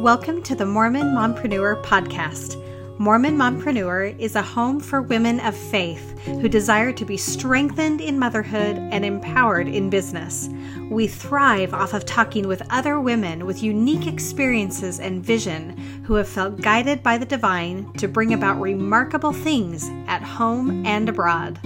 Welcome to the Mormon Mompreneur Podcast. Mormon Mompreneur is a home for women of faith who desire to be strengthened in motherhood and empowered in business. We thrive off of talking with other women with unique experiences and vision who have felt guided by the divine to bring about remarkable things at home and abroad.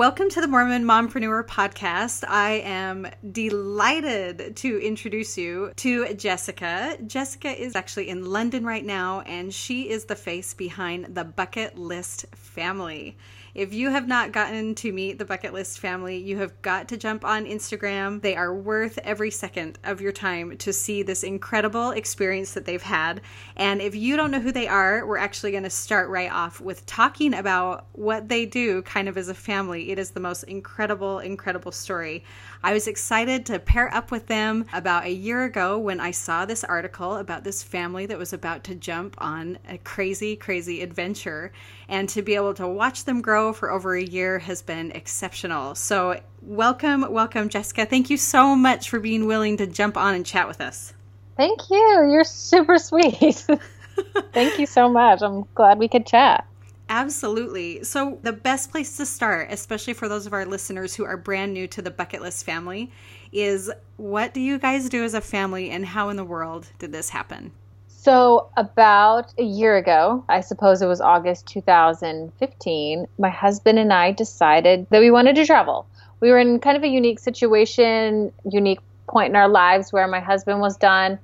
Welcome to the Mormon Mompreneur podcast. I am delighted to introduce you to Jessica. Jessica is actually in London right now, and she is the face behind the Bucket List family. If you have not gotten to meet the Bucket List family, you have got to jump on Instagram. They are worth every second of your time to see this incredible experience that they've had. And if you don't know who they are, we're actually going to start right off with talking about what they do kind of as a family. It is the most incredible, incredible story. I was excited to pair up with them about a year ago when I saw this article about this family that was about to jump on a crazy, crazy adventure. And to be able to watch them grow for over a year has been exceptional. So, welcome, welcome, Jessica. Thank you so much for being willing to jump on and chat with us. Thank you. You're super sweet. Thank you so much. I'm glad we could chat. Absolutely. So, the best place to start, especially for those of our listeners who are brand new to the Bucket List family, is what do you guys do as a family and how in the world did this happen? So, about a year ago, I suppose it was August 2015, my husband and I decided that we wanted to travel. We were in kind of a unique situation, unique point in our lives where my husband was done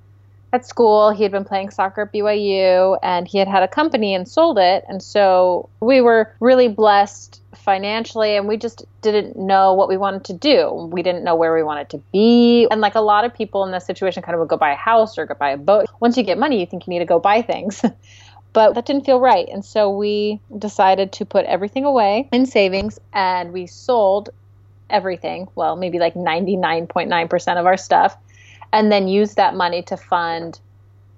at school. He had been playing soccer at BYU and he had had a company and sold it. And so we were really blessed financially and we just didn't know what we wanted to do. We didn't know where we wanted to be. And like a lot of people in this situation kind of would go buy a house or go buy a boat. Once you get money, you think you need to go buy things. but that didn't feel right. And so we decided to put everything away in savings and we sold everything. Well, maybe like 99.9% of our stuff and then use that money to fund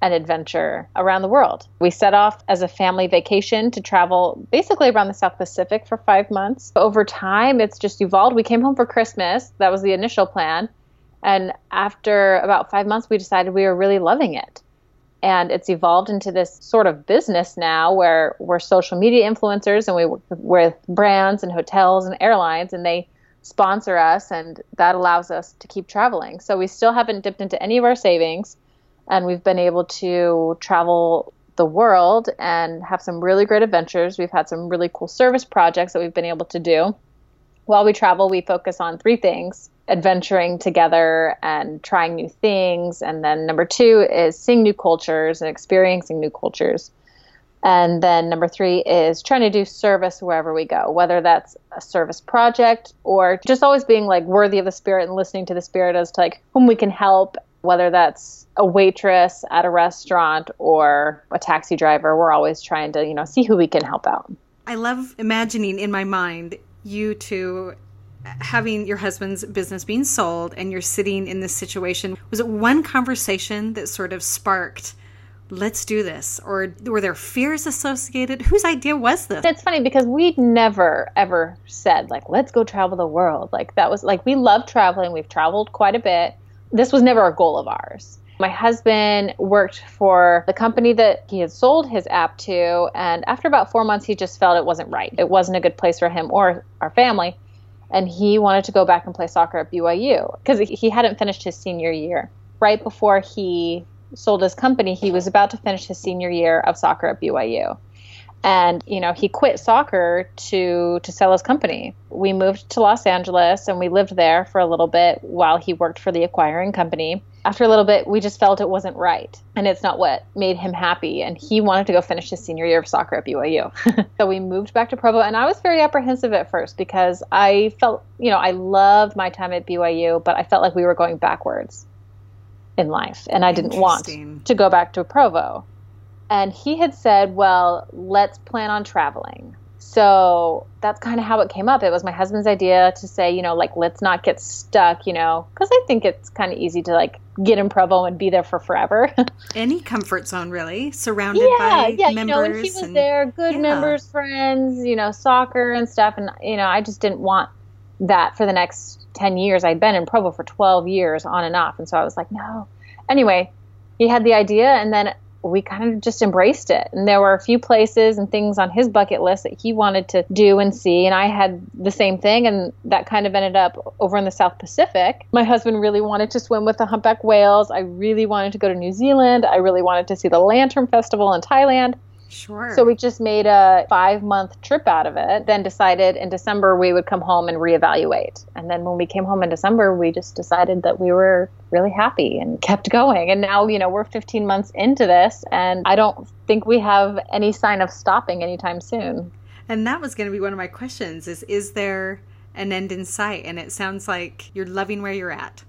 an adventure around the world. We set off as a family vacation to travel basically around the South Pacific for five months. Over time, it's just evolved. We came home for Christmas, that was the initial plan. And after about five months, we decided we were really loving it. And it's evolved into this sort of business now where we're social media influencers and we work with brands and hotels and airlines, and they sponsor us, and that allows us to keep traveling. So we still haven't dipped into any of our savings, and we've been able to travel the world and have some really great adventures. We've had some really cool service projects that we've been able to do. While we travel, we focus on three things adventuring together and trying new things. And then number two is seeing new cultures and experiencing new cultures. And then number three is trying to do service wherever we go, whether that's a service project or just always being like worthy of the spirit and listening to the spirit as to like whom we can help, whether that's a waitress at a restaurant or a taxi driver. We're always trying to, you know, see who we can help out. I love imagining in my mind you two having your husband's business being sold and you're sitting in this situation. Was it one conversation that sort of sparked? Let's do this? Or were there fears associated? Whose idea was this? It's funny because we never ever said, like, let's go travel the world. Like, that was like, we love traveling. We've traveled quite a bit. This was never a goal of ours. My husband worked for the company that he had sold his app to. And after about four months, he just felt it wasn't right. It wasn't a good place for him or our family. And he wanted to go back and play soccer at BYU because he hadn't finished his senior year. Right before he sold his company, he was about to finish his senior year of soccer at BYU. And you know, he quit soccer to to sell his company. We moved to Los Angeles and we lived there for a little bit while he worked for the acquiring company. After a little bit, we just felt it wasn't right, and it's not what made him happy. And he wanted to go finish his senior year of soccer at BYU. so we moved back to Provo, and I was very apprehensive at first because I felt, you know, I loved my time at BYU, but I felt like we were going backwards in life, and I didn't want to go back to Provo. And he had said, Well, let's plan on traveling. So that's kind of how it came up. It was my husband's idea to say, you know, like, let's not get stuck, you know, because I think it's kind of easy to like get in Provo and be there for forever. Any comfort zone, really, surrounded yeah, by yeah, members. You know, and he was and, there, good yeah. members, friends, you know, soccer and stuff. And, you know, I just didn't want that for the next 10 years. I'd been in Provo for 12 years on and off. And so I was like, no. Anyway, he had the idea, and then we kind of just embraced it. And there were a few places and things on his bucket list that he wanted to do and see. And I had the same thing. And that kind of ended up over in the South Pacific. My husband really wanted to swim with the humpback whales. I really wanted to go to New Zealand. I really wanted to see the Lantern Festival in Thailand. Sure. So we just made a five month trip out of it, then decided in December we would come home and reevaluate. And then when we came home in December, we just decided that we were really happy and kept going. And now, you know, we're 15 months into this, and I don't think we have any sign of stopping anytime soon. And that was going to be one of my questions is is there an end in sight? And it sounds like you're loving where you're at.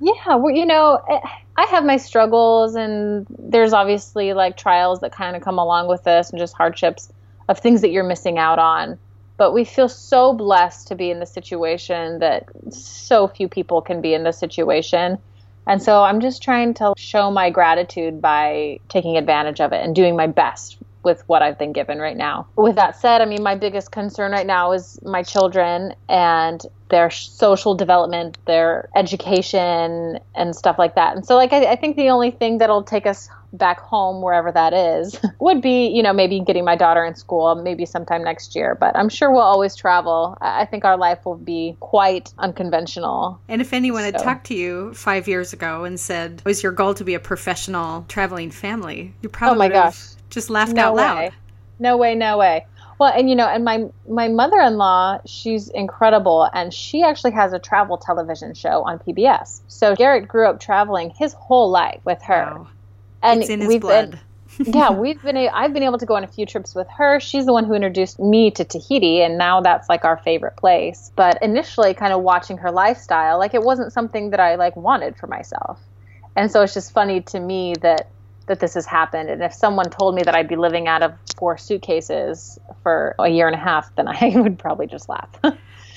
Yeah, well, you know, eh, I have my struggles, and there's obviously like trials that kind of come along with this and just hardships of things that you're missing out on. But we feel so blessed to be in the situation that so few people can be in this situation. And so I'm just trying to show my gratitude by taking advantage of it and doing my best with what I've been given right now. With that said, I mean, my biggest concern right now is my children and their social development, their education, and stuff like that. And so, like, I, I think the only thing that'll take us back home, wherever that is, would be, you know, maybe getting my daughter in school, maybe sometime next year. But I'm sure we'll always travel. I think our life will be quite unconventional. And if anyone so. had talked to you five years ago and said, was your goal to be a professional traveling family? You probably oh my gosh just laughed no out loud. Way. No way, no way. Well, and you know, and my my mother-in-law, she's incredible, and she actually has a travel television show on PBS. So Garrett grew up traveling his whole life with her, wow. and we've blood. Been, yeah, we've been. I've been able to go on a few trips with her. She's the one who introduced me to Tahiti, and now that's like our favorite place. But initially, kind of watching her lifestyle, like it wasn't something that I like wanted for myself, and so it's just funny to me that that this has happened. And if someone told me that I'd be living out of four suitcases for a year and a half, then I would probably just laugh.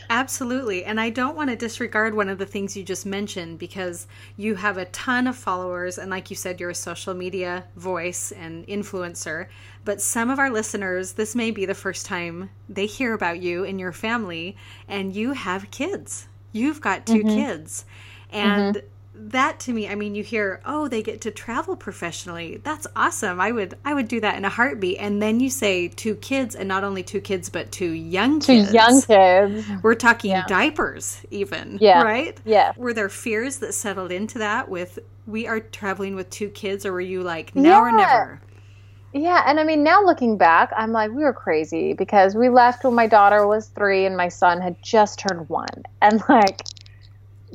Absolutely. And I don't want to disregard one of the things you just mentioned because you have a ton of followers. And like you said, you're a social media voice and influencer. But some of our listeners, this may be the first time they hear about you and your family, and you have kids. You've got 2 mm-hmm. kids. And mm-hmm that to me i mean you hear oh they get to travel professionally. That's awesome. I would i would do that in a heartbeat. And then you say two kids and not only two kids but two young kids two young kids. we're talking yeah. diapers even yeah. right? Yeah. Were there fears that settled into that with we are traveling with two kids or were you like now yeah. or never yeah, and I mean now looking back, I'm like we were crazy because we left when my daughter was 3 and my son had just turned 1. And like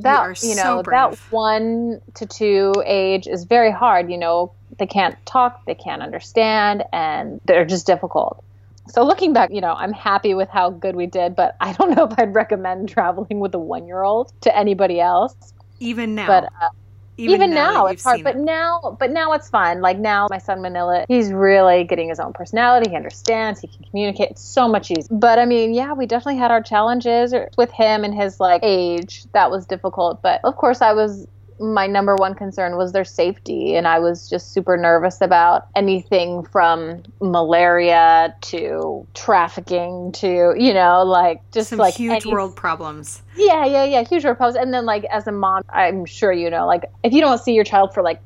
that you, know so that one to two age is very hard you know. They can't talk they can't understand and they're just difficult. So looking back you know i'm happy with how good we did but i don't know if i'd recommend traveling with a one year old to anybody else. Even now. But uh, even, even now, now it's hard but it. now but now it's fun like now my son Manoa he's really getting his own personality. He understands he can communicate. It's so much easier. But i mean yeah we definitely had our challenges with him and his like age. That was difficult but of course i was my number one concern was their safety and i was just super nervous about anything from malaria to trafficking to you know like just Some like huge any... world problems yeah yeah yeah huge world problems and then like as a mom i'm sure you know like if you don't see your child for like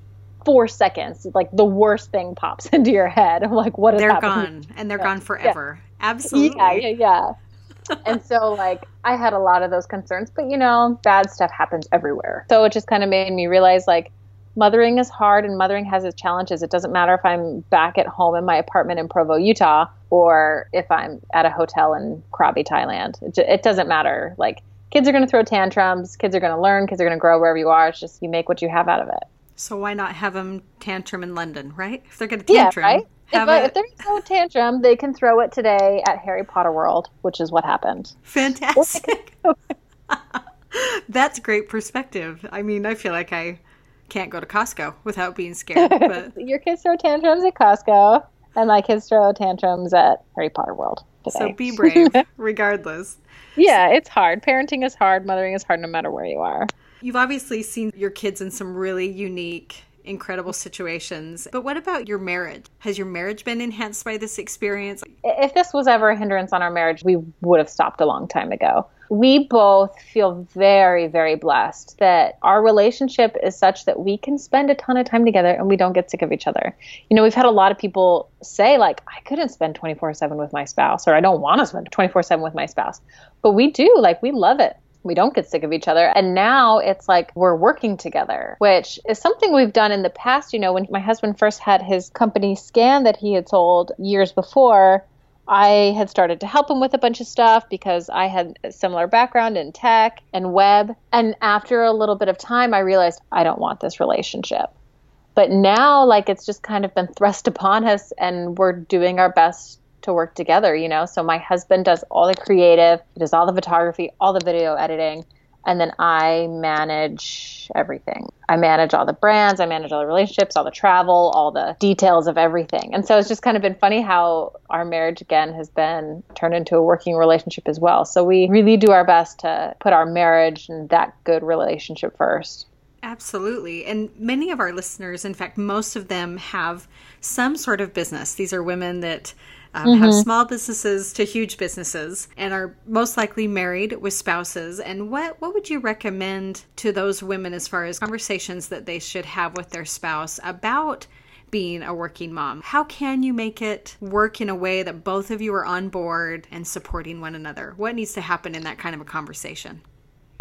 four seconds like the worst thing pops into your head I'm like what is they're happening? gone and they're yeah. gone forever yeah. absolutely yeah yeah yeah and so like I had a lot of those concerns, but you know, bad stuff happens everywhere. So it just kind of made me realize like mothering is hard and mothering has its challenges. It doesn't matter if I'm back at home in my apartment in Provo, Utah, or if I'm at a hotel in Krabi, Thailand. It, it doesn't matter. Like kids are going to throw tantrums, kids are going to learn, kids are going to grow wherever you are. It's just you make what you have out of it. So why not have them tantrum in London, right? If they're going to tantrum, yeah, right? If, I, if, there's no tantrum, they can throw it today at Harry Potter World, which is what happened. Fantastic. That's great perspective. I mean, I feel like I can't go to Costco without being scared. But your kids throw tantrums at Costco, and my kids throw tantrums at Harry Potter World. Today. So be brave, regardless. Yeah, it's hard. Parenting is hard. Mothering is hard, no matter where you are. You've obviously seen your kids in some really unique incredible situations. But what about your marriage? Has your marriage been enhanced by this experience? If this was ever a hindrance on our marriage, we would have stopped a long time ago. we both feel very, very blessed that our relationship is such that we can spend a ton of time together and we don't get sick of each other. You know, we've had a lot of people say, like, I couldn't spend 24 7 with my spouse, or I don't want to spend 24 7 with my spouse. But we do, like, we love it we don't get sick of each other. And now it's like we're working together, which is something we've done in the past. You know, when my husband first had his company scan that he had sold years before, I had started to help him with a bunch of stuff because I had a similar background in tech and web. And after a little bit of time, I realized I don't want this relationship. But now, like, it's just kind of been thrust upon us, and we're doing our best to work together, you know? So my husband does all the creative, does all the photography, all the video editing and then I manage everything. I manage all the brands, I manage all the relationships, all the travel, all the details of everything. And so it's just kind of been funny how our marriage again has been turned into a working relationship as well. So we really do our best to put our marriage and that good relationship first. Absolutely. And many of our listeners, in fact, most of them have some sort of business. These are women that um, mm-hmm. have small businesses to huge businesses, and are most likely married with spouses. And what what would you recommend to those women as far as conversations that they should have with their spouse about? being a working mom? How can you make it work in a way that both of you are on board and supporting one another? What needs to happen in that kind of a conversation?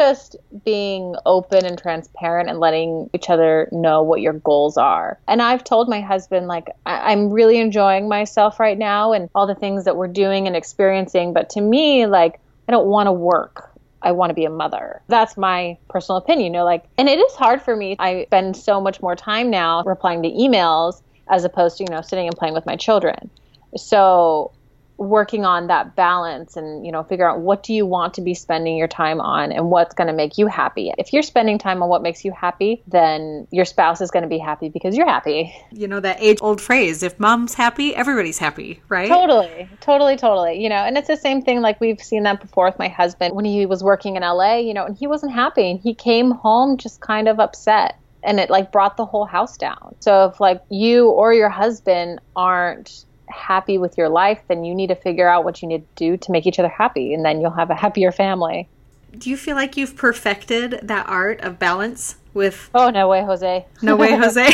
Just being open and transparent and letting each other know what your goals are. And I've told my husband, like, I- am really enjoying myself right now and all the things that we're doing and experiencing. But to me, like, I don't want to work. I want to be a mother. That's my personal opinion, you know, like, and it is hard for me. I spend so much more time now replying to emails as opposed to, you know, sitting and playing with my children. So working on that balance and you know figure out what do you want to be spending your time on and what's going to make you happy. If you're spending time on what makes you happy then your spouse is going to be happy because you're happy. You know that age old phrase if mom's happy everybody's happy right? Totally totally totally you know and it's the same thing like we've seen that before with my husband. When he was working in LA you know and he wasn't happy and he came home just kind of upset and it like brought the whole house down. So if like you or your husband aren't happy with your life, then you need to figure out what you need to do to make each other happy, and then you'll have a happier family. Do you feel like you've perfected that art of balance with? Oh no way, Jose! No way, Jose!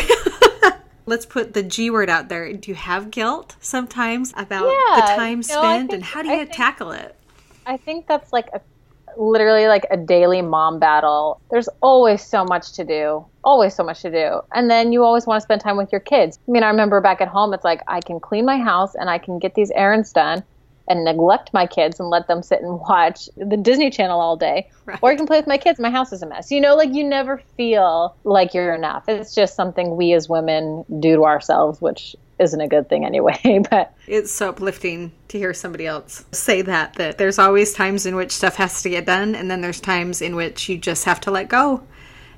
Let's put the G word out there. Do you have guilt sometimes about yeah, the time spent, think, and how do you think, tackle it? I think that's like a literally like a daily mom battle. There's always so much to do, always so much to do. And then you always want to spend time with your kids. I mean, I remember back at home, it's like I can clean my house and I can get these errands done and neglect my kids and let them sit and watch the Disney Channel all day. Right. Or I can play with my kids. My house is a mess. You know, like you never feel like you're enough. It's just something we as women do to ourselves, which isn't a good thing anyway. But it's so uplifting to hear somebody else say that that there's always times in which stuff has to get done, and then there's times in which you just have to let go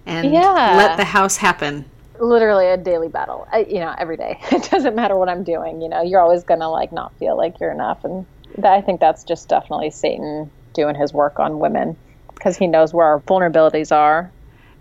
and yeah. let the house happen. Literally a daily battle, you know, every day. It doesn't matter what I'm doing. You know, you're always gonna like not feel like you're enough, and that, I think that's just definitely Satan doing his work on women because he knows where our vulnerabilities are.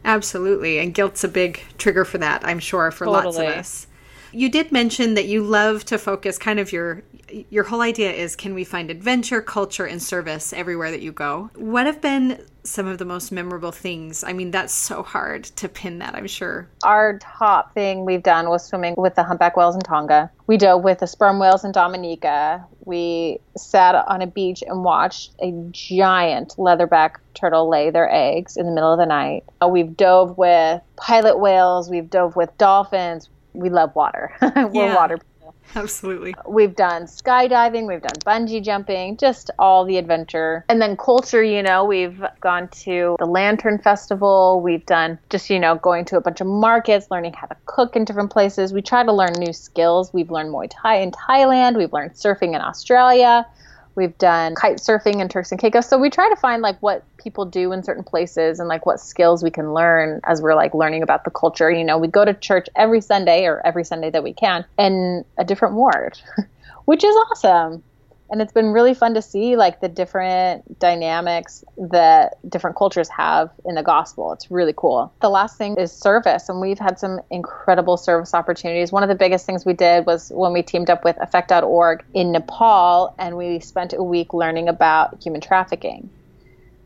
Absolutely, and guilt's a big trigger for that. I'm sure for totally. lots of us. You did mention that you love to focus kind of your your whole idea is can we find adventure, culture and service everywhere that you go? What have been some of the most memorable things? I mean, that's so hard to pin that, I'm sure. Our top thing we've done was swimming with the humpback whales in Tonga. We dove with the sperm whales in Dominica. We sat on a beach and watched a giant leatherback turtle lay their eggs in the middle of the night. Uh, we've dove with pilot whales, we've dove with dolphins we love water. We're yeah, water people. Absolutely. We've done skydiving, we've done bungee jumping, just all the adventure. And then culture, you know, we've gone to the Lantern Festival, we've done just, you know, going to a bunch of markets, learning how to cook in different places. We try to learn new skills. We've learned Muay Thai in Thailand, we've learned surfing in Australia. We've done kite surfing in Turks and Caicos. So we try to find like what people do in certain places and like what skills we can learn as we're like learning about the culture. You know, we go to church every Sunday or every Sunday that we can in a different ward, which is awesome and it's been really fun to see like the different dynamics that different cultures have in the gospel. It's really cool. The last thing is service and we've had some incredible service opportunities. One of the biggest things we did was when we teamed up with effect.org in nepal and we spent a week learning about human trafficking.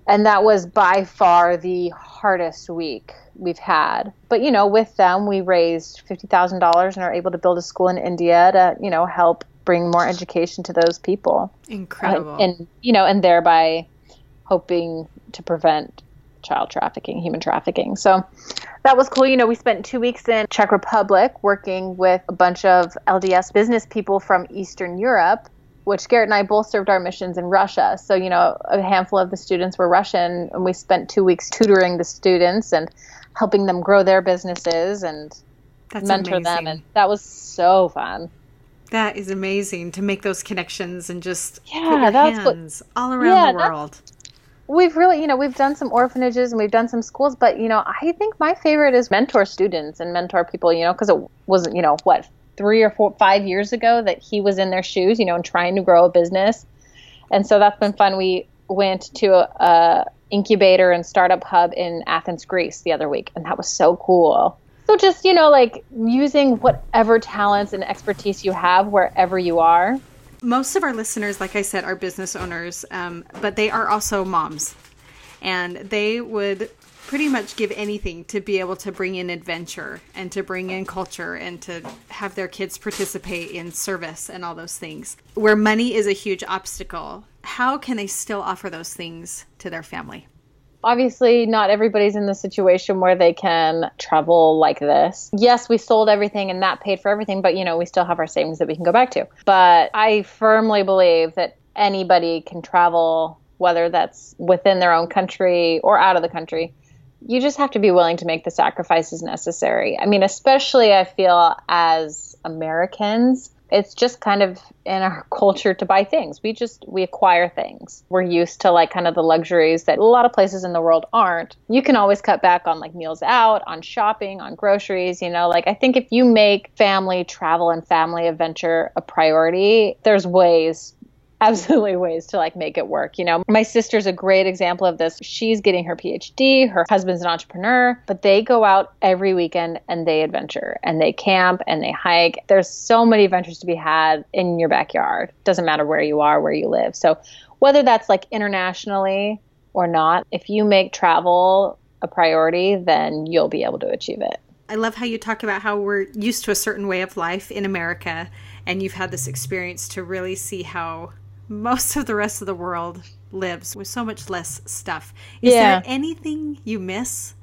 And that was by far the hardest week we've had. But, you know, with them, we raised $50,000 and are able to build a school in India to, you know, help bring more education to those people. Incredible. Uh, and, you know, and thereby hoping to prevent child trafficking, human trafficking. So that was cool. You know, we spent two weeks in Czech Republic working with a bunch of LDS business people from Eastern Europe, which Garrett and I both served our missions in Russia. So, you know, a handful of the students were Russian, and we spent two weeks tutoring the students and helping them grow their businesses and That's mentor amazing. them. And that was so fun. That is amazing to make those connections and just Yeah, put your that's what- hands all around Yeah, the world. We've really, you know, we've done some orphanages and we've done some schools, but you know, I think my favorite is mentor students and mentor people, you know, because it wasn't, you know, what three or four, five years ago that he was in their shoes, you know, and trying to grow a business, and so that's been fun. We went to a, a incubator and startup hub in Athens, Greece, the other week, and that was so cool. So just you know, like using whatever talents and expertise you have wherever you are. most of our listeners, like I said, are business owners, um, but they are also moms. And they would pretty much give anything to be able to bring in adventure and to bring in culture and to have their kids participate in service and all those things. Where money is a huge obstacle, how can they still offer those things to their family? Obviously not everybody's in the situation where they can travel like this. Yes, we sold everything and that paid for everything, but you know, we still have our savings that we can go back to. But I firmly believe that anybody can travel whether that's within their own country or out of the country. You just have to be willing to make the sacrifices necessary. I mean, especially I feel as Americans, it's just kind of in our culture to buy things. We just we acquire things. We're used to like kind of the luxuries that a lot of places in the world aren't. You can always cut back on like meals out, on shopping, on groceries, you know, like I think if you make family travel and family adventure a priority, there's ways absolutely ways to like make it work. You know, my sister's a great example of this. She's getting her PhD, her husband's an entrepreneur, but they go out every weekend and they adventure and they camp and they hike. There's so many adventures to be had in your backyard. Doesn't matter where you are, where you live. So, whether that's like internationally or not, if you make travel a priority, then you'll be able to achieve it. I love how you talk about how we're used to a certain way of life in America, and you've had this experience to really see how most of the rest of the world lives with so much less stuff. Is Yeah. there anything you miss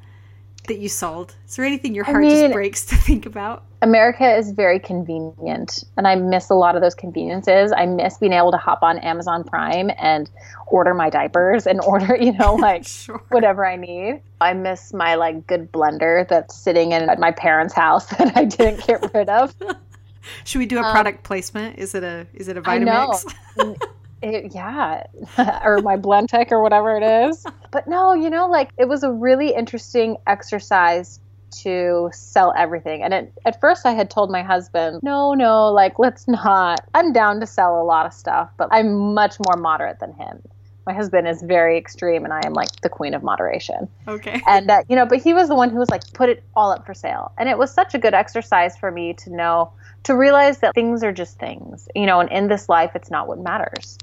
that you sold? Is there anything your heart mean- just breaks to think about? America is very convenient, and I miss a lot of those conveniences. I miss being able to hop on Amazon Prime and order my diapers and order, you know, like Sure. whatever I need. I miss my like good blender that's sitting in at my parents' house that I didn't get rid of. Should we do a product placement? Is it a is it a Um. Vitamix? It, yeah, or my Blendtec or whatever it is. But no, you know, like it was a really interesting exercise to sell everything. And it, at first, I had told my husband, no, no, like let's not. I'm down to sell a lot of stuff, but I'm much more moderate than him. My husband is very extreme, and I am like the queen of moderation Okay. and uh, you know but he was the one who was like put it all up for sale and it was such a good exercise for me to know to realize that things are just things you know and in this life it's not what matters.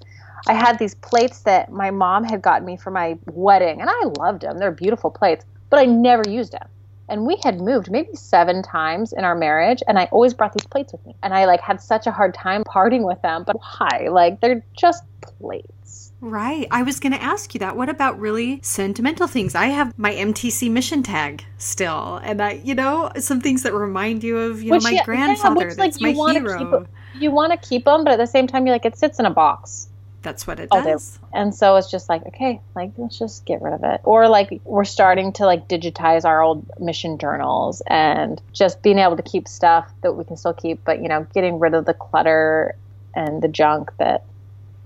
I had these plates that my mom had gotten me for my wedding and i loved them they're beautiful plates but i never used them and we had moved maybe seven times in our marriage and i always brought these plates with me. And i like had such a hard time parting with them but why? Like they're just plates Right. I was going to ask you that. What about really sentimental things? I have my MTC mission tag still, and I, you know, some things that remind you of, you Which, know, my yeah, yeah, grandfather. which, That's you my hero. keep you want to keep them, but at the same time, you're like, it sits in a box. That's what it does. And so it's just like, okay, like, let's just get rid of it. Or like, we're starting to like digitize our old mission journals and just being able to keep stuff that we can still keep, but, you know, getting rid of the clutter and the junk that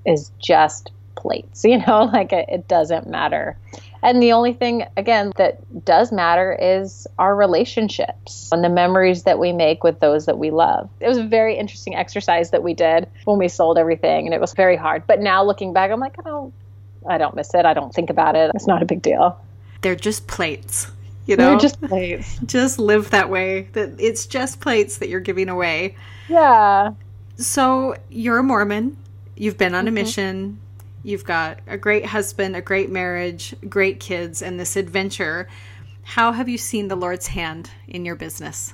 is just plates, you know, like it, it doesn't matter. And the only thing, again, that does matter is our relationships and the memories that we make with those that we love. It was a very interesting exercise that we did when we sold everything, and it was very hard. But now looking back, I'm like, I don't, I don't miss it. I don't think about it. It's not a big deal. They're just plates. You know, They're just plates. just live that way. That it's just plates that you're giving away. Yeah. So you're a Mormon. You've been on a Mhm. mission. You've got a great husband, a great marriage, great kids, and this adventure. How have you seen the Lord's hand in your business?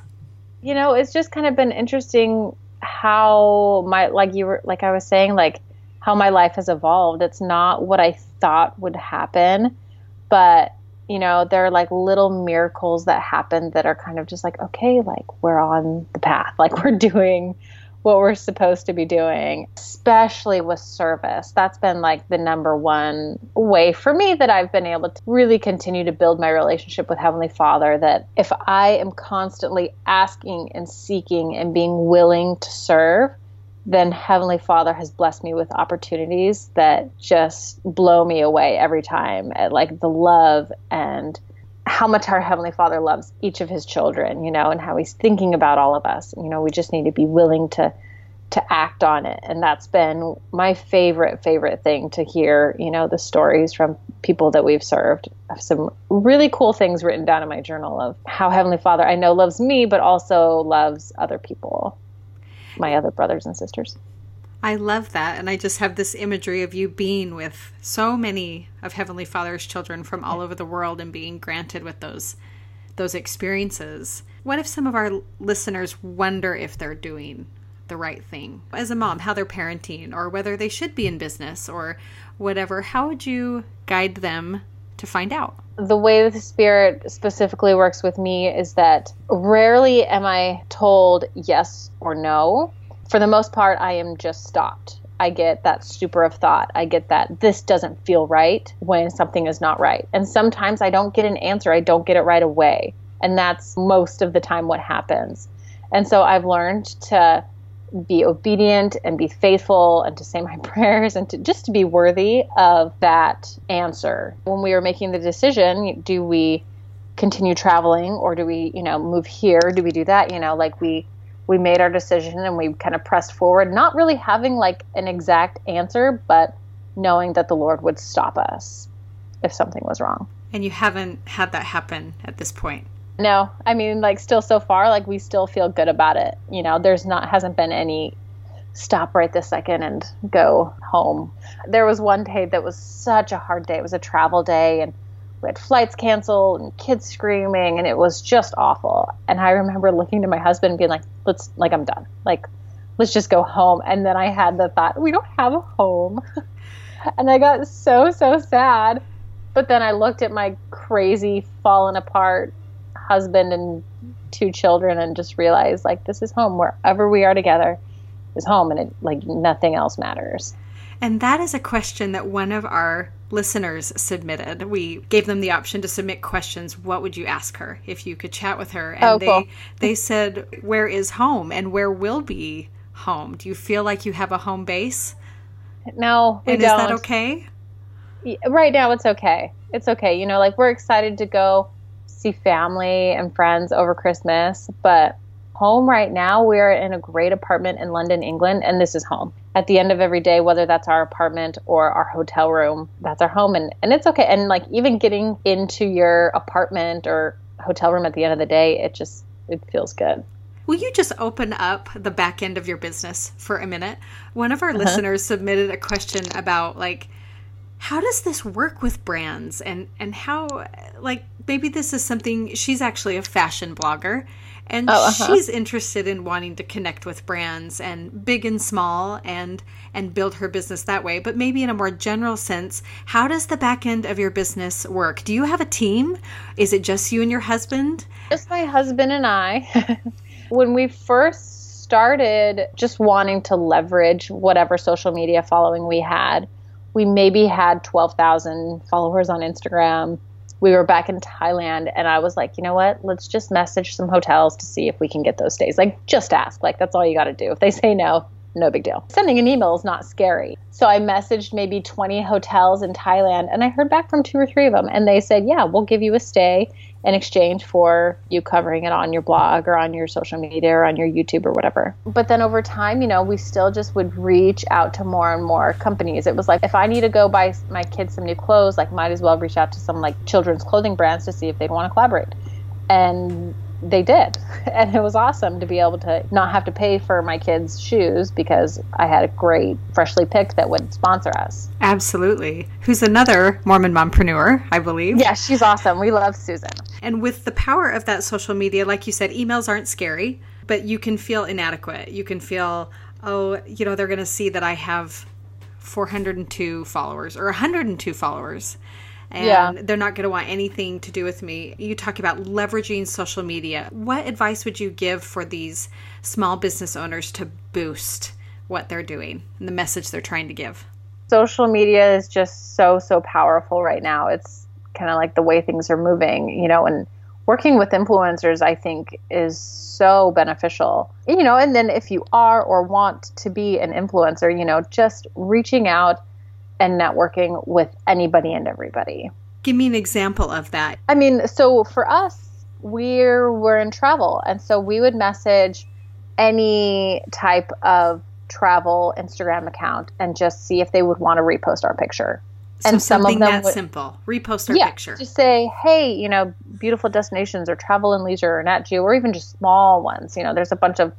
You know, it's just kind of been interesting how my like you were like I was saying like how my life has evolved. It's not what I thought would happen, but you know, there are like little miracles that happen that are kind of just like, okay, like we're on the path, like we're doing what we're supposed to be doing, especially with service. That's been like the number one way for me that I've been able to really continue to build my relationship with Heavenly Father. That if I am constantly asking and seeking and being willing to serve, then Heavenly Father has blessed me with opportunities that just blow me away every time at like the love and how much our heavenly father loves each of his children you know and how he's thinking about all of us. You know we just need to be willing to to act on it. And that's been my favorite favorite thing to hear you know the stories from people that we've served. Some really cool things written down in my journal of how heavenly father i know loves me but also loves other people my other brothers and sisters I love that. And I just have this imagery of you being with so many of Heavenly Father's children from all over the world and being granted with those those experiences. What if some of our listeners wonder if they're doing the right thing as a mom, how they're parenting, or whether they should be in business or whatever? How would you guide them to find out? The way the Spirit specifically works with me is that rarely am I told yes or no for the most part, I am just stopped. I get that stupor of thought. I get that this doesn't feel right when something is not right. And sometimes I don't get an answer, I don't get it right away. And that's most of the time what happens. And so I've learned to be obedient and be faithful and to say my prayers and to just to be worthy of that answer. When we were making the decision, do we continue traveling or do we, you know, move here? Do we do that? You know, like we we made our decision and we kind of pressed forward, not really having like an exact answer, but knowing that the Lord would stop us if something was wrong. And you haven't had that happen at this point. No, I mean, like, still so far, like, we still feel good about it. You know, there's not, hasn't been any stop right this second and go home. There was one day that was such a hard day. It was a travel day, and we had flights canceled and kids screaming and it was just awful. And i remember looking to my husband and being like let's like i'm done. Like let's just go home. And then i had the thought we don't have a home. And i got so so sad. But then i looked at my crazy fallen apart husband and two children and just realized like this is home. Wherever we are together is home and it like nothing else matters. And that is a question that one of our listeners submitted. We gave them the option to submit questions. What would you ask her if you could chat with her? And oh, they cool. they said, "Where is home and where will be home? Do you feel like you have a home base?" No, and don't. is that okay? Right now, it's okay. It's okay. You know, like we're excited to go see family and friends over Christmas, but home right now. We're in a great apartment in London, England, and this is home. At the end of every day, whether that's our apartment or our hotel room, that's our home. And, and it's okay. And like even getting into your apartment or hotel room at the end of the day, it just, it feels good. Will you just open up the back end of your business for a minute? One of our uh-huh. listeners submitted a question about like, how does this work with brands and and how like maybe this is something she's actually a fashion blogger and oh, uh-huh. she's interested in wanting to connect with brands and big and small and and build her business that way. But maybe in a more general sense how does the back end of your business work? Do you have a team? Is it just you and your husband? Just my husband and i. When we first started just wanting to leverage whatever social media following we had we maybe had 12,000 followers on Instagram we were back in Thailand and I was like, you know what? Let's just message some hotels to see if we can get those stays. Like, just ask. Like, that's all you got to do. If they say no, no big deal. Sending an email is not scary. So I messaged maybe 20 hotels in Thailand and I heard back from two or three of them. And they said, yeah, we'll give you a stay in exchange for you covering it on your blog or on your social media or on your YouTube or whatever. But then over time, you know, we still just would reach out to more and more companies. It was like if I need to go buy my kids some new clothes, like might as well reach out to some like children's clothing brands to see if they'd want to collaborate. And they did. And it was awesome to be able to not have to pay for my kids' shoes because I had a great freshly picked that would sponsor us. Absolutely. Who's another Mormon mompreneur, I believe. Yeah, she's awesome. We love Susan. And with the power of that social media, like you said, emails aren't scary, but you can feel inadequate. You can feel, oh, you know, they're going to see that I have 402 followers or 102 followers and yeah. they're not going to want anything to do with me. You talk about leveraging social media. What advice would you give for these small business owners to boost what they're doing and the message they're trying to give? Social media is just so, so powerful right now. It's kind of like the way things are moving, you know, and working with influencers, I think, is so beneficial. You know, and then if you are or want to be an influencer, you know, just reaching out and networking with anybody and everybody. Give me an example of that. I mean, so for us, we're we're in travel, and so we would message any type of travel Instagram account and just see if they would want to repost our picture. So and some of them that would, simple. Repost our yeah, picture. Just say, hey, you know, beautiful destinations or travel and leisure or Nat Geo or even just small ones. You know, there's a bunch of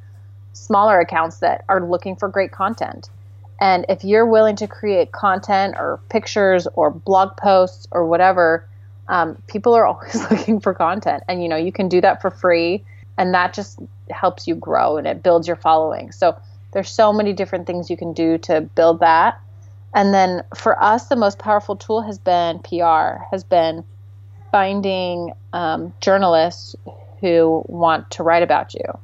smaller accounts that are looking for great content. And if you're willing to create content or pictures or blog posts or whatever, um, people are always looking for content. And, you know, you can do that for free. And that just helps you grow and it builds your following. So there's so many different things you can do to build that. And then for us, the most powerful tool has been PR, has been finding um, journalists who want to write about you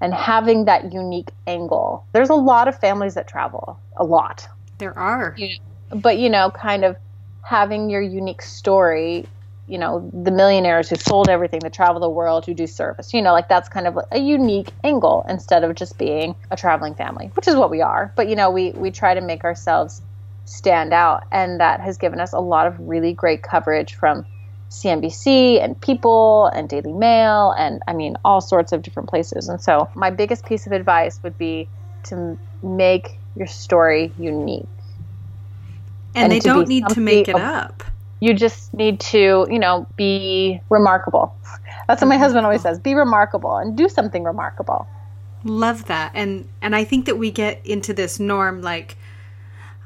and having that unique angle. There's a lot of families that travel, a lot. There are. but, you know, kind of having your unique story, you know, the millionaires who sold everything to travel the world, who do service, you know, like that's kind of a unique angle instead of just being a traveling family, which is what we are. But, you know, we, we try to make ourselves stand out. And that has given us a lot of really great coverage from CNBC and People and Daily Mail and I mean all sorts of different places. And so my biggest piece of advice would be to make your story unique. And, and they don't need to make it up. You just need to, you know, be remarkable. That's what my husband always says, be remarkable and do something remarkable. Love that. And and I think that we get into this norm like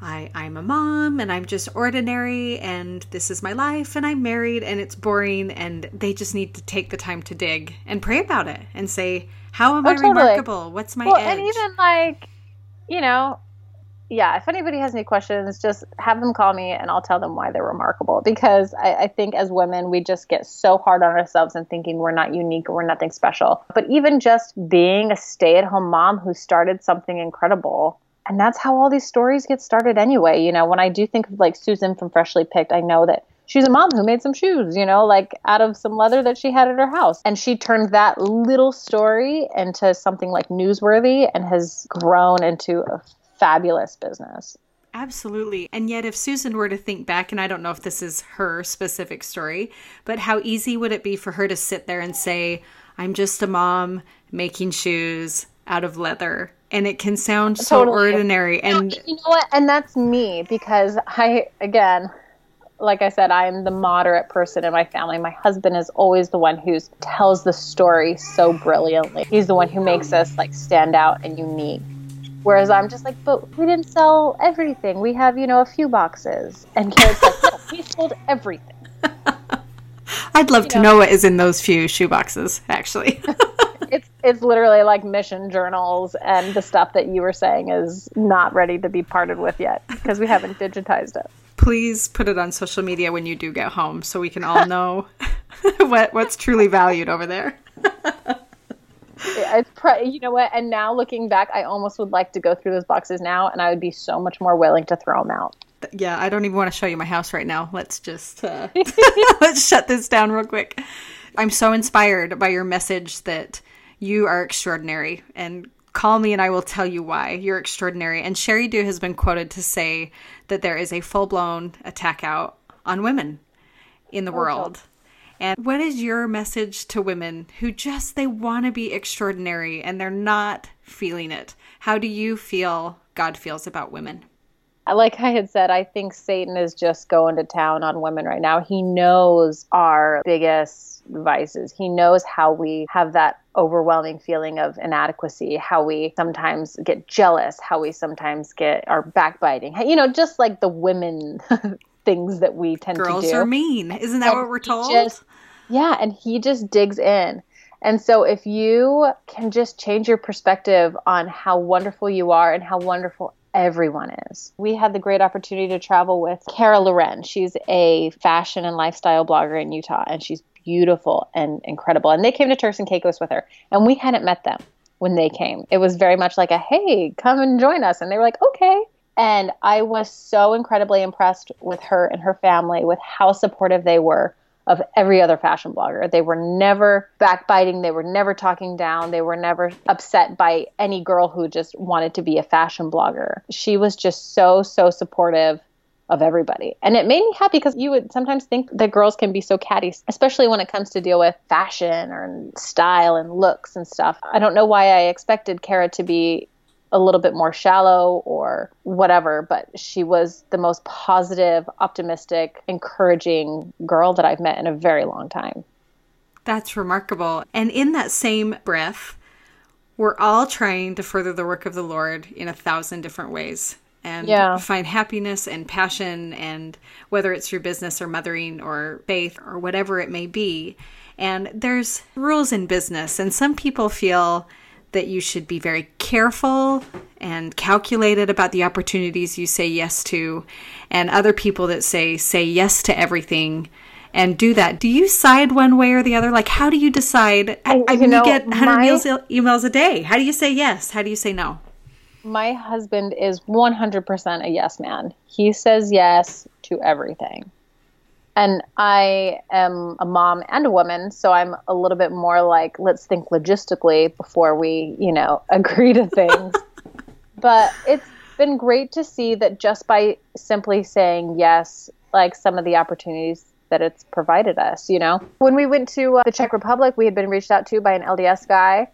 I, I'm a mom and I'm just ordinary and this is my life and I'm married and it's boring and they just need to take the time to dig and pray about it and say, How am oh, I totally. remarkable? What's my well, edge? And even like, you know, yeah, if anybody has any questions, just have them call me and I'll tell them why they're remarkable. Because I, I think as women, we just get so hard on ourselves and thinking we're not unique or we're nothing special. But even just being a stay at home mom who started something incredible and that's how all these stories get started anyway. You know, when I do think of like Susan from Freshly Picked, I know that she's a mom who made some shoes, you know, like out of some leather that she had at her house. And she turned that little story into something like newsworthy and has grown into a fabulous business. Absolutely. And yet, if Susan were to think back, and I don't know if this is her specific story, but how easy would it be for her to sit there and say, I'm just a mom making shoes out of leather and it can sound so totally. ordinary and you know what? And that's me because i again like i said i'm the moderate person in my family. My husband is always the one who tells the story so brilliantly. He's the one who makes us like stand out and unique. Whereas i'm just like but we didn't sell everything. We have you know a few boxes. And Garrett's like no we sold everything. I'd love you to know, know what is in those few shoe boxes, actually. it's it's literally like mission journals and the stuff that you were saying is not ready to be parted with yet because we haven't digitized it. Please put it on social media when you do get home so we can all know what what's truly valued over there. it's pre- you know what and now looking back i almost would like to go through those boxes now and i would be so much more willing to throw them out yeah i don't even want to show you my house right now let's just uh, let's shut this down real quick i'm so inspired by your message that you are extraordinary and call me and I will tell you why. You're extraordinary. And Sheri Dew has been quoted to say that there is a full blown attack out on women in the oh, world. And what is your message to women who just they want to be extraordinary and they're not feeling it? How do you feel God feels about women? like I had said, I think Satan is just going to town on women right now. He knows our biggest vices. He knows how we have that overwhelming feeling of inadequacy, how we sometimes get jealous, how we sometimes get our backbiting. You know, just like the women things that we tend Girls to do. Girls are mean. Isn't that And what we're told? just- yeah, and he just digs in. And so if you can just change your perspective on how wonderful you are and how wonderful everyone is. We had the great opportunity to travel with Kara Loren. She's a fashion and lifestyle blogger in Utah and she's beautiful and incredible. And they came to Turks and Caicos with her and we hadn't met them when they came. It was very much like a hey, come and join us and they were like, "Okay." And I was so incredibly impressed with her and her family with how supportive they were of every other fashion blogger. They were never backbiting, they were never talking down, they were never upset by any girl who just wanted to be a fashion blogger. She was just so, so supportive of everybody. And it made me happy because you would sometimes think that girls can be so catty, especially when it comes to deal with fashion or style and looks and stuff. I don't know why I expected Kara to be a little bit more shallow or whatever, but she was the most positive, optimistic, encouraging girl that I've met in a very long time. That's remarkable. And in that same breath, we're all trying to further the work of the Lord in a thousand different ways and Yeah. find happiness and passion and whether it's your business or mothering or faith or whatever it may be. And there's rules in business and some people feel that you should be very careful and calculated about the opportunities you say yes to and other people that say say yes to everything and do that. Do you side one way or the other? Like, how do you decide? I, Oh, I mean, know, you get 100 my- meals, emails a day. How do you say yes? How do you say no? My husband is 100% a yes man. He says yes to everything. And I am a mom and a woman, so I'm a little bit more like, let's think logistically before we, you know, agree to things. but it's been great to see that just by simply saying yes, like some of the opportunities that it's provided us, you know. When we went to uh, the Czech Republic, we had been reached out to by an LDS guy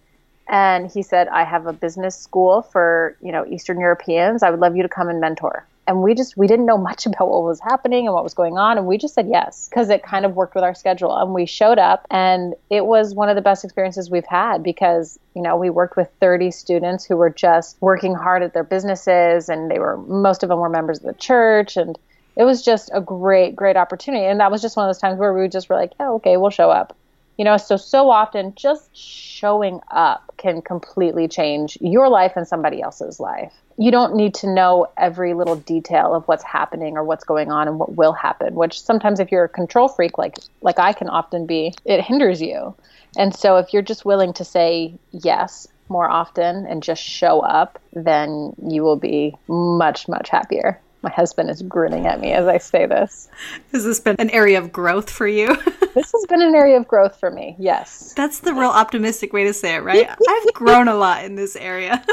and he said, "I have a business school for, you know, Eastern Europeans. I would love you to come and mentor." And we just we didn't know much about what was happening and what was going on and we just said yes because it kind of worked with our schedule and we showed up and it was one of the best experiences we've had because you know we worked with 30 students who were just working hard at their businesses and they were most of them were members of the church and it was just a great great opportunity and that was just one of those times where we just were like yeah okay we'll show up you know so so often just showing up can completely change your life and somebody else's life. You don't need to know every little detail of what's happening or what's going on and what will happen which sometimes if you're a control freak like like I can often be it hinders you. And so if you're just willing to say yes more often and just show up then you will be much much happier my husband is grinning at me as I say this. Has this been an area of growth for you? This has been an area of growth for me. Yes. That's the real optimistic way to say it, right? I've grown a lot in this area.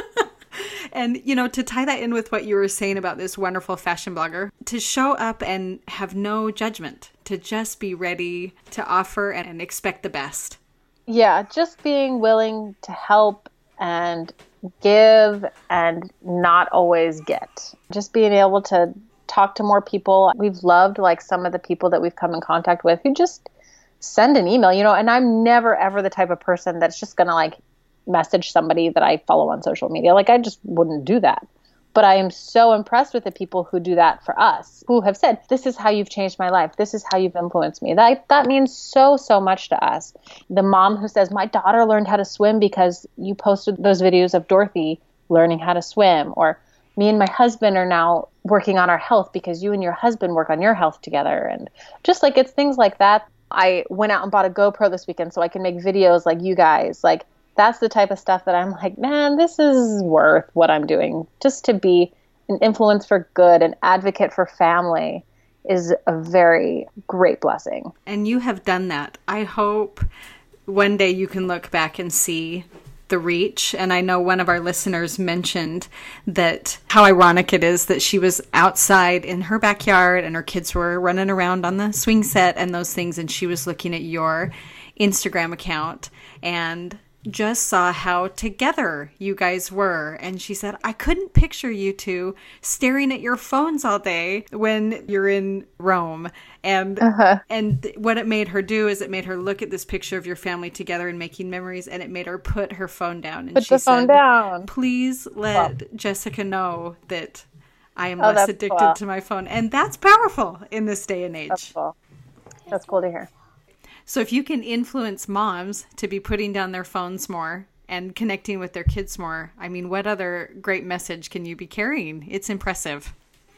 and, you know, to tie that in with what you were saying about this wonderful fashion blogger, to show up and have no judgment, to just be ready to offer and expect the best. Yeah, just being willing to help and give and not always get. Just being able to talk to more people. We've loved like some of the people that we've come in contact with who just send an email, you know, and I'm never ever the type of person that's just going to like message somebody that I follow on social media. Like I just wouldn't do that. But I am so impressed with the people who do that for us, who have said, "This is how you've changed my life. This is how you've influenced me." That that means so so much to us. The mom who says, "My daughter learned how to swim because you posted those videos of Dorothy learning how to swim," or me and my husband are now working on our health because you and your husband work on your health together and just like it's things like that i went out and bought a gopro this weekend so i can make videos like you guys like that's the type of stuff that i'm like man this is worth what i'm doing just to be an influence for good an advocate for family is a very great blessing And you have done that. I hope one day you can look back and see the reach. And I know one of our listeners mentioned that how ironic it is that she was outside in her backyard and her kids were running around on the swing set and those things. And she was looking at your Instagram account and just saw how together you guys were. And she said, I couldn't picture you two staring at your phones all day when you're in Rome. And uh-huh. and what it made her do is it made her look at this picture of your family together and making memories, and it made her put her phone down. And put she the phone said, down. Please let. Jessica know that I am oh, less addicted cool. to my phone, and that's powerful in this day and age. That's cool. That's cool to hear. So if you can influence moms to be putting down their phones more and connecting with their kids more, I mean, what other great message can you be carrying? It's impressive.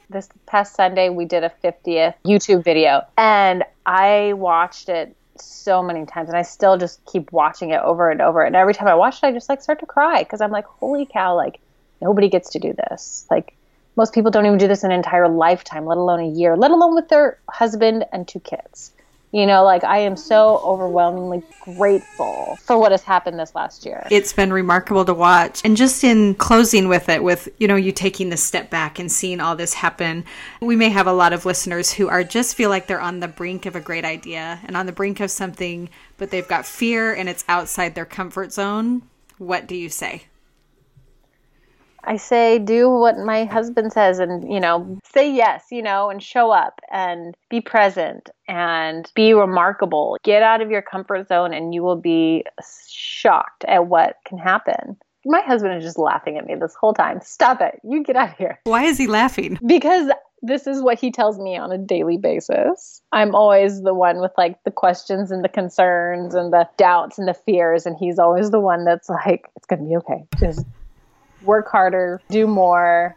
This past Sunday, we did a 50th YouTube video, and I watched it so many times, and I still just keep watching it over and over. And every time I watch it, I just like start to cry because I'm like, holy cow, like nobody gets to do this. Like most people don't even do this an entire lifetime, let alone a year, let alone with their husband and two kids. You know, like I am so overwhelmingly grateful for what has happened this last year. It's been remarkable to watch. And just in closing with it, with, you know, you taking the step back and seeing all this happen, we may have a lot of listeners who are just feel like they're on the brink of a great idea and on the brink of something, but they've got fear and it's outside their comfort zone. What do you say? I say do what my husband says and, you know, say yes, you know, and show up and be present and be remarkable. Get out of your comfort zone and you will be shocked at what can happen. My husband is just laughing at me this whole time. Stop it. You get out of here. Why is he laughing? Because this is what he tells me on a daily basis. I'm always the one with like the questions and the concerns and the doubts and the fears. And he's always the one that's like, it's going to be okay. Just work harder, do more,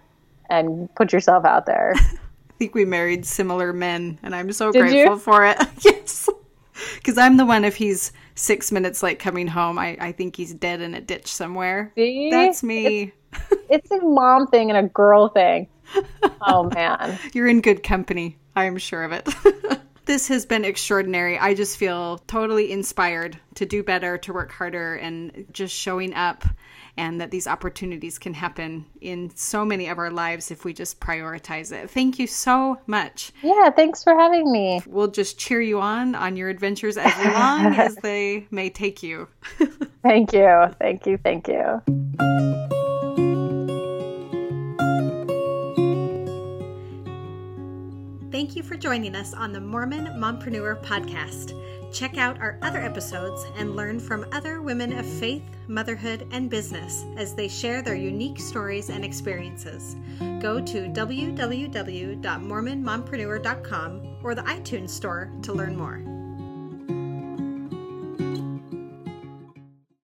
and put yourself out there. I think we married similar men, and I'm so Did grateful you? for it. yes. Because I'm the one, if he's six minutes late coming home, I, I think he's dead in a ditch somewhere. See? That's me. It's, it's a mom thing and a girl thing. Oh, man. You're in good company. I am sure of it. this has been extraordinary. I just feel totally inspired to do better, to work harder, and just showing up and that these opportunities can happen in so many of our lives if we just prioritize it. Thank you so much. Yeah, thanks for having me. We'll just cheer you on on your adventures as long as they may take you. thank you. Thank you. Thank you. Thank you for joining us on the Mormon Mompreneur podcast. Check out our other episodes and learn from other women of faith, motherhood, and business as they share their unique stories and experiences. Go to www.mormonmompreneur.com or the iTunes store to learn more.